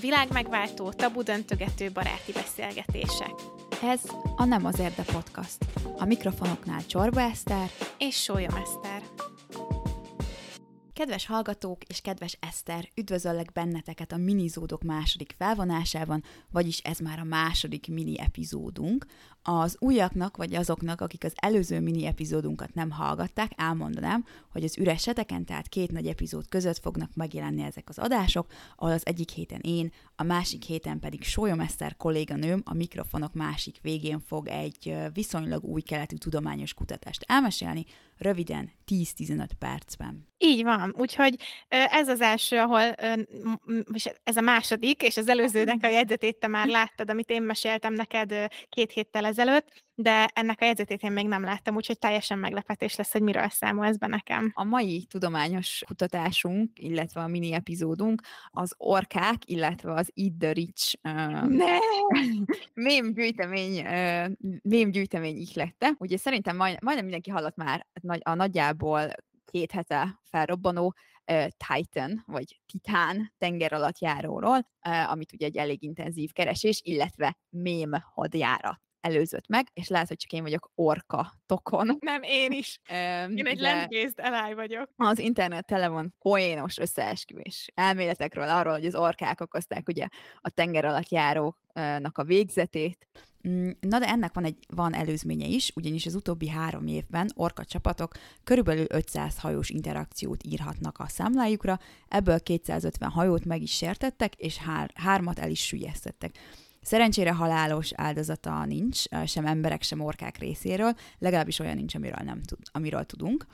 Világ megváltó, tabu döntögető baráti beszélgetések. Ez a Nem az Érde Podcast. A mikrofonoknál Csorba Eszter és Sólyom Eszter. Kedves hallgatók és kedves Eszter, üdvözöllek benneteket a minizódok második felvonásában, vagyis ez már a második mini epizódunk. Az újaknak, vagy azoknak, akik az előző mini epizódunkat nem hallgatták, elmondanám, hogy az üres seteken, tehát két nagy epizód között fognak megjelenni ezek az adások, ahol az egyik héten én, a másik héten pedig Sólyom Eszter kolléganőm a mikrofonok másik végén fog egy viszonylag új keletű tudományos kutatást elmesélni, röviden 10-15 percben. Így van, úgyhogy ez az első, ahol, és ez a második, és az előzőnek a jegyzetét te már láttad, amit én meséltem neked két héttel ezelőtt, de ennek a jegyzetét én még nem láttam, úgyhogy teljesen meglepetés lesz, hogy miről számol ez be nekem. A mai tudományos kutatásunk, illetve a mini epizódunk az orkák, illetve az Eat the Rich uh, ne! mém gyűjtemény, uh, mém gyűjtemény ihlette. Ugye szerintem majd, majdnem mindenki hallott már a nagyjából két hete felrobbanó Titan, vagy Titán tenger alatt járóról, amit ugye egy elég intenzív keresés, illetve mém hadjárat előzött meg, és lehet, hogy csak én vagyok orka tokon. Nem, én is. Um, én egy lendbased eláj vagyok. Az internet tele van poénos összeesküvés elméletekről, arról, hogy az orkák okozták ugye a tenger alatt járóknak a végzetét. Mm, na de ennek van egy van előzménye is, ugyanis az utóbbi három évben orka csapatok körülbelül 500 hajós interakciót írhatnak a számlájukra, ebből 250 hajót meg is sértettek, és hár, hármat el is sülyeztettek. Szerencsére halálos áldozata nincs, sem emberek, sem orkák részéről, legalábbis olyan nincs, amiről, nem tud, amiről tudunk.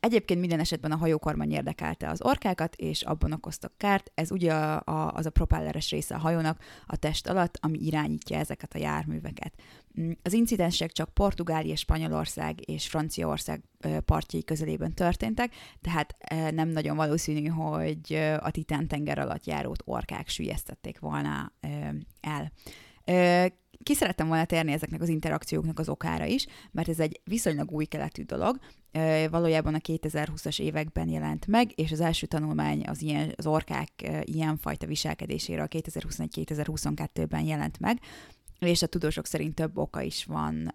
Egyébként minden esetben a hajókormány érdekelte az orkákat, és abban okoztak kárt. Ez ugye a, a, az a propelleres része a hajónak a test alatt, ami irányítja ezeket a járműveket. Mm, az incidensek csak Portugália, Spanyolország és Franciaország partjai közelében történtek, tehát nem nagyon valószínű, hogy a Titán tenger alatt járót orkák sülyeztették volna el. Ki szerettem volna térni ezeknek az interakcióknak az okára is, mert ez egy viszonylag új keletű dolog, valójában a 2020-as években jelent meg, és az első tanulmány az, ilyen, az orkák ilyenfajta viselkedéséről 2021-2022-ben jelent meg, és a tudósok szerint több oka is van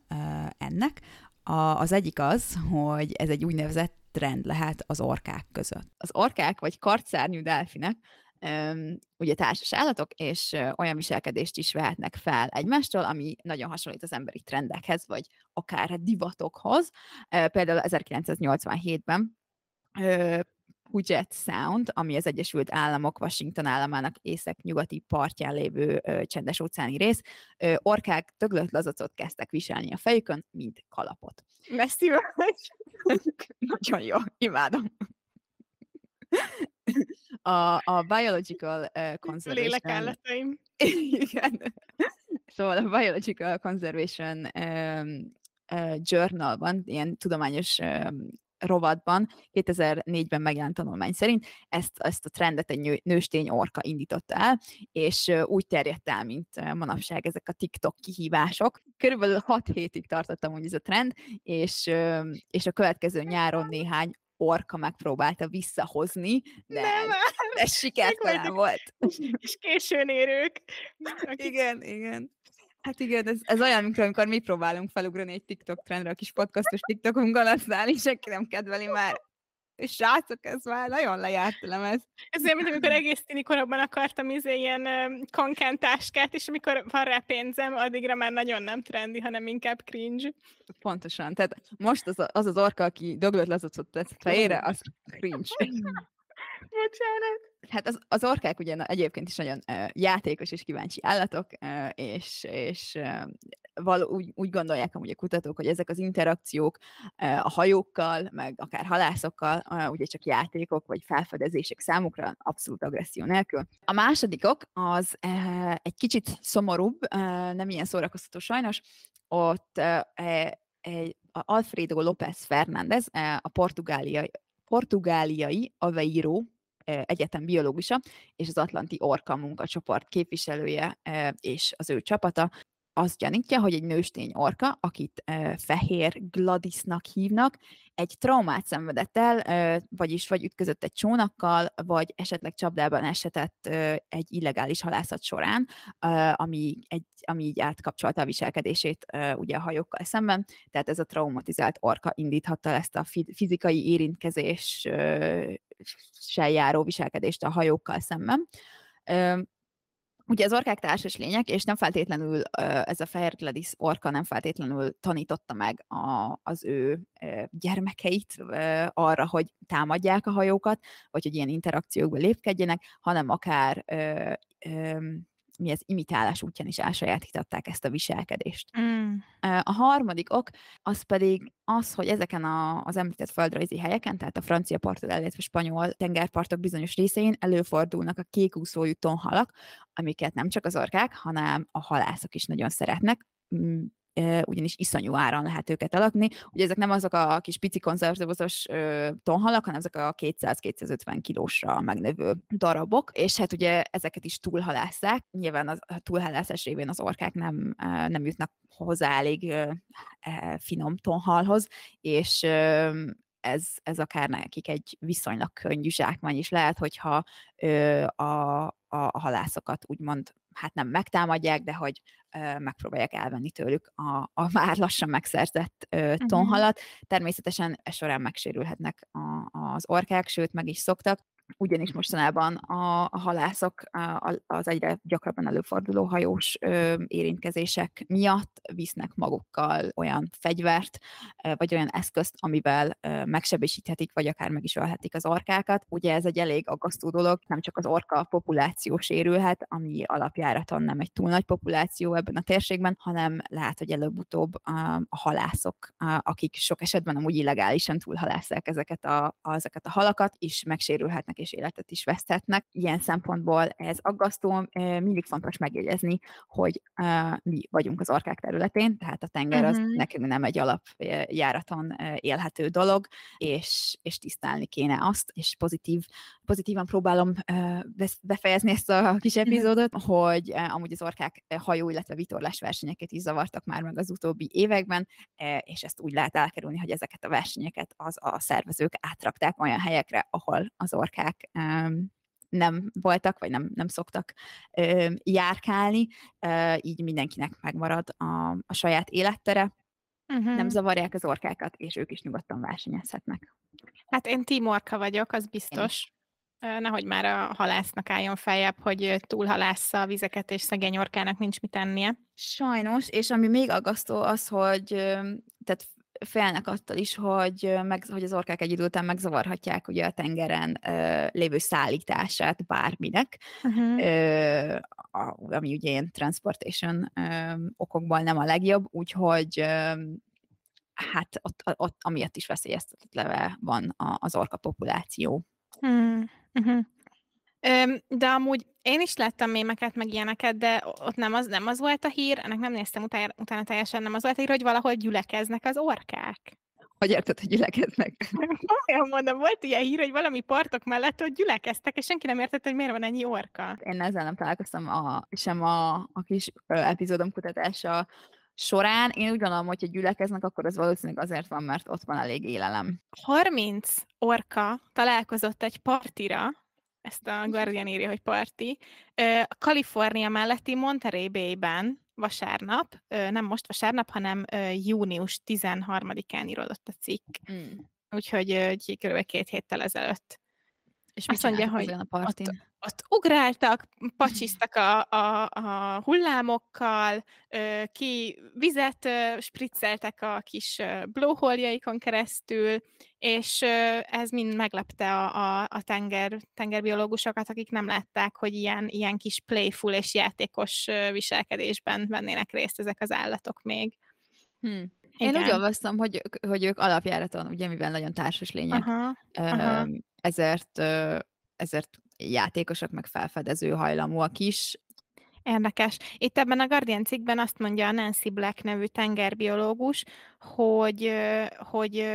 ennek. A, az egyik az, hogy ez egy úgynevezett trend lehet az orkák között. Az orkák, vagy kartszárnyú delfinek ugye társas állatok, és olyan viselkedést is vehetnek fel egymástól, ami nagyon hasonlít az emberi trendekhez, vagy akár divatokhoz. Például 1987-ben Puget Sound, ami az Egyesült Államok Washington államának észak-nyugati partján lévő ö, csendes óceáni rész, ö, orkák döglött lazacot kezdtek viselni a fejükön, mint kalapot. Messzi vagy! Nagyon jó, imádom a, a Biological uh, Conservation... Lélekállataim. Igen. Szóval a Biological Conservation um, uh, Journalban, ilyen tudományos um, rovatban 2004-ben megjelent tanulmány szerint ezt, ezt a trendet egy nő, nőstény orka indította el, és úgy terjedt el, mint manapság ezek a TikTok kihívások. Körülbelül 6 hétig tartott amúgy ez a trend, és, és a következő nyáron néhány orka megpróbálta visszahozni, de, nem, de sikertelen volt. És későn érők. Igen, igen. Hát igen, ez, ez olyan, mint amikor mi próbálunk felugrani egy TikTok trendre a kis podcastos TikTokunkon, aztán senki nem kedveli már és srácok, ez már nagyon lejárt lemez. Ez olyan, mint amikor egész tini korabban akartam izé ilyen kankántáskát, és amikor van rá pénzem, addigra már nagyon nem trendi, hanem inkább cringe. Pontosan. Tehát most az az, az orka, aki döglött lazacot tesz fejére, az cringe. Bocsánat. Hát az, az orkák ugye egyébként is nagyon uh, játékos és kíváncsi állatok, uh, és, és uh, való, úgy, úgy gondolják amúgy a kutatók, hogy ezek az interakciók uh, a hajókkal, meg akár halászokkal uh, ugye csak játékok vagy felfedezések számukra abszolút agresszió nélkül. A másodikok az uh, egy kicsit szomorúbb, uh, nem ilyen szórakoztató sajnos, ott uh, egy Alfredo López Fernández, a portugáliai, portugáliai Aveiro egyetem biológusa, és az Atlanti Orka munkacsoport képviselője és az ő csapata azt gyanítja, hogy egy nőstény orka, akit uh, fehér Gladysnak hívnak, egy traumát szenvedett el, uh, vagyis vagy ütközött egy csónakkal, vagy esetleg csapdában esetett uh, egy illegális halászat során, uh, ami, egy, ami így átkapcsolta a viselkedését uh, ugye a hajókkal szemben, tehát ez a traumatizált orka indíthatta ezt a fizikai érintkezés uh, járó viselkedést a hajókkal szemben. Uh, Ugye az orkák társas lények, és nem feltétlenül ez a Fehér Gladys orka nem feltétlenül tanította meg a, az ő gyermekeit arra, hogy támadják a hajókat, vagy hogy ilyen interakciókba lépkedjenek, hanem akár mi az imitálás útján is elsajátították ezt a viselkedést. Mm. A harmadik ok, az pedig az, hogy ezeken a, az említett földrajzi helyeken, tehát a francia parton, illetve spanyol tengerpartok bizonyos részein előfordulnak a kékúszójú tonhalak, amiket nem csak az orkák, hanem a halászok is nagyon szeretnek mm, ugyanis iszonyú áron lehet őket eladni. Ugye ezek nem azok a kis pici konzervdobozos tonhalak, hanem ezek a 200-250 kilósra megnövő darabok, és hát ugye ezeket is túlhalásszák. Nyilván a túlhalászás révén az orkák nem, nem jutnak hozzá elég e, finom tonhalhoz, és ez, ez akár nekik egy viszonylag könnyű zsákmány is lehet, hogyha ö, a, a halászokat úgymond hát nem megtámadják, de hogy ö, megpróbálják elvenni tőlük a, a már lassan megszerzett ö, tonhalat. Természetesen e során megsérülhetnek a, az orkák, sőt meg is szoktak, ugyanis mostanában a, a halászok az egyre gyakrabban előforduló hajós érintkezések miatt visznek magukkal olyan fegyvert, vagy olyan eszközt, amivel megsebesíthetik, vagy akár meg is ölhetik az orkákat. Ugye ez egy elég aggasztó dolog, nem csak az orka populáció sérülhet, ami alapjáraton nem egy túl nagy populáció ebben a térségben, hanem lehet, hogy előbb-utóbb a, halászok, akik sok esetben amúgy illegálisan túlhalásszák ezeket a, ezeket a halakat, is megsérülhetnek és életet is veszthetnek. Ilyen szempontból ez aggasztó, mindig fontos megjegyezni, hogy mi vagyunk az orkák területén, tehát a tenger az uh-huh. nekünk nem egy alapjáraton élhető dolog, és, és tisztelni kéne azt, és pozitív, pozitívan próbálom befejezni ezt a kis mhm. epizódot, hogy amúgy az orkák hajó, illetve vitorlás versenyeket is zavartak már meg az utóbbi években, és ezt úgy lehet elkerülni, hogy ezeket a versenyeket az a szervezők átrakták olyan helyekre, ahol az orkák nem voltak, vagy nem, nem szoktak ö, járkálni, ö, így mindenkinek megmarad a, a saját élettere, uh-huh. nem zavarják az orkákat, és ők is nyugodtan versenyezhetnek. Hát én Team Orka vagyok, az biztos. Én. Nehogy már a halásznak álljon feljebb, hogy túlhalásza a vizeket, és szegény orkának nincs mit tennie. Sajnos, és ami még aggasztó az, hogy tehát félnek attól is, hogy, meg, hogy az orkák egy idő után megzavarhatják ugye a tengeren ö, lévő szállítását bárminek, uh-huh. ö, a, ami ugye ilyen transportation ö, okokból nem a legjobb, úgyhogy ö, hát ott, ott amiatt is veszélyeztetve van az orka populáció. Uh-huh. Uh-huh. De amúgy én is láttam mémeket, meg ilyeneket, de ott nem az, nem az volt a hír, ennek nem néztem utána, utána teljesen, nem az volt a hír, hogy valahol gyülekeznek az orkák. Hogy érted, hogy gyülekeznek? Olyan mondom, volt ilyen hír, hogy valami partok mellett ott gyülekeztek, és senki nem értette, hogy miért van ennyi orka. Én ezzel nem találkoztam a, sem a, a kis ö, epizódom kutatása során. Én úgy gondolom, hogy ha gyülekeznek, akkor az valószínűleg azért van, mert ott van elég élelem. 30 orka találkozott egy partira, ezt a Guardian írja, hogy parti. A Kalifornia melletti Monterey Bay-ben vasárnap, nem most vasárnap, hanem június 13-án írodott a cikk. Mm. Úgyhogy kb. két héttel ezelőtt. És azt mondja, hogy a partin? Ott, ott ugráltak, pacsiztak a, a, a hullámokkal, ki vizet spricceltek a kis blowhole keresztül, és ez mind meglepte a, a, a tenger, tengerbiológusokat, akik nem látták, hogy ilyen, ilyen kis playful és játékos viselkedésben vennének részt ezek az állatok még. Hmm. Én úgy olvastam, hogy, hogy ők alapjáraton, ugye mivel nagyon társas lények, aha, aha. Ezért ezért játékosok, meg felfedező hajlamúak is. Érdekes. Itt ebben a Guardian cikkben azt mondja a Nancy Black nevű tengerbiológus, hogy, hogy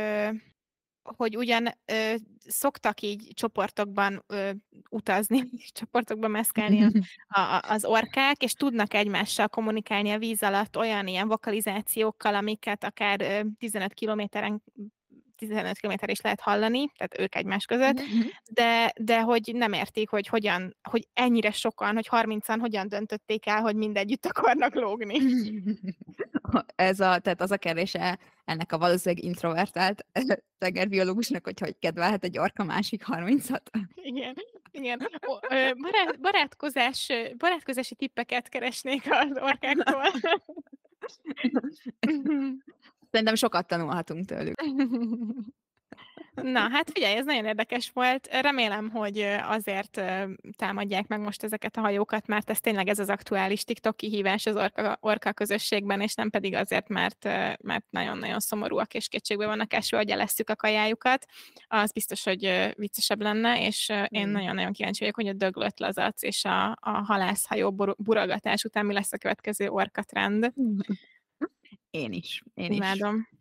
hogy ugyan ö, szoktak így csoportokban ö, utazni, csoportokban meszkelni a, a, az orkák, és tudnak egymással kommunikálni a víz alatt olyan ilyen vokalizációkkal, amiket akár ö, 15 kilométeren 15 km is lehet hallani, tehát ők egymás között, mm-hmm. de, de hogy nem értik, hogy hogyan, hogy ennyire sokan, hogy 30-an hogyan döntötték el, hogy mindegyütt akarnak lógni. Ez a, tehát az a kérdése ennek a valószínűleg introvertált tengerbiológusnak, hogy hogy kedvelhet egy orka másik 30-at. Igen, igen. Barát, barátkozás, barátkozási tippeket keresnék az orkáktól. Szerintem sokat tanulhatunk tőlük. Na, hát figyelj, ez nagyon érdekes volt. Remélem, hogy azért támadják meg most ezeket a hajókat, mert ez tényleg ez az aktuális TikTok kihívás az orka, orka közösségben, és nem pedig azért, mert, mert nagyon-nagyon szomorúak és kétségbe vannak esve, hogy elesszük a kajájukat. Az biztos, hogy viccesebb lenne, és én mm. nagyon-nagyon kíváncsi vagyok, hogy a döglött lazac és a, a halászhajó buragatás után mi lesz a következő orka trend. Én is. Én Imádom. Is.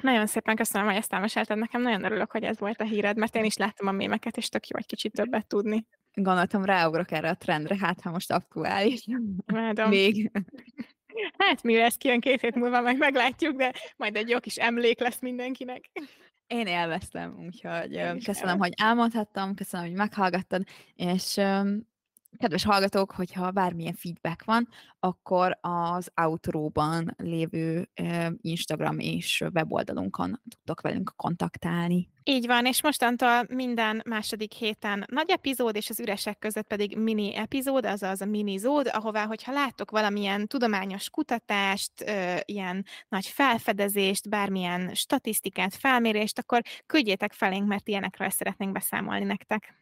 Nagyon szépen köszönöm, hogy ezt elmesélted nekem. Nagyon örülök, hogy ez volt a híred, mert én is láttam a mémeket, és tök jó egy kicsit többet tudni. Gondoltam, ráugrok erre a trendre, hát ha most aktuális. Imádom. Még. Hát mi lesz kijön két hét múlva, meg meglátjuk, de majd egy jó kis emlék lesz mindenkinek. Én élveztem, úgyhogy Én köszönöm, hogy elmondhattam, köszönöm, hogy meghallgattad, és Kedves hallgatók, hogyha bármilyen feedback van, akkor az outróban lévő Instagram és weboldalunkon tudtok velünk kontaktálni. Így van, és mostantól minden második héten nagy epizód, és az üresek között pedig mini epizód, azaz a mini zód, ahová, hogyha láttok valamilyen tudományos kutatást, ilyen nagy felfedezést, bármilyen statisztikát, felmérést, akkor küldjétek felénk, mert ilyenekről szeretnénk beszámolni nektek.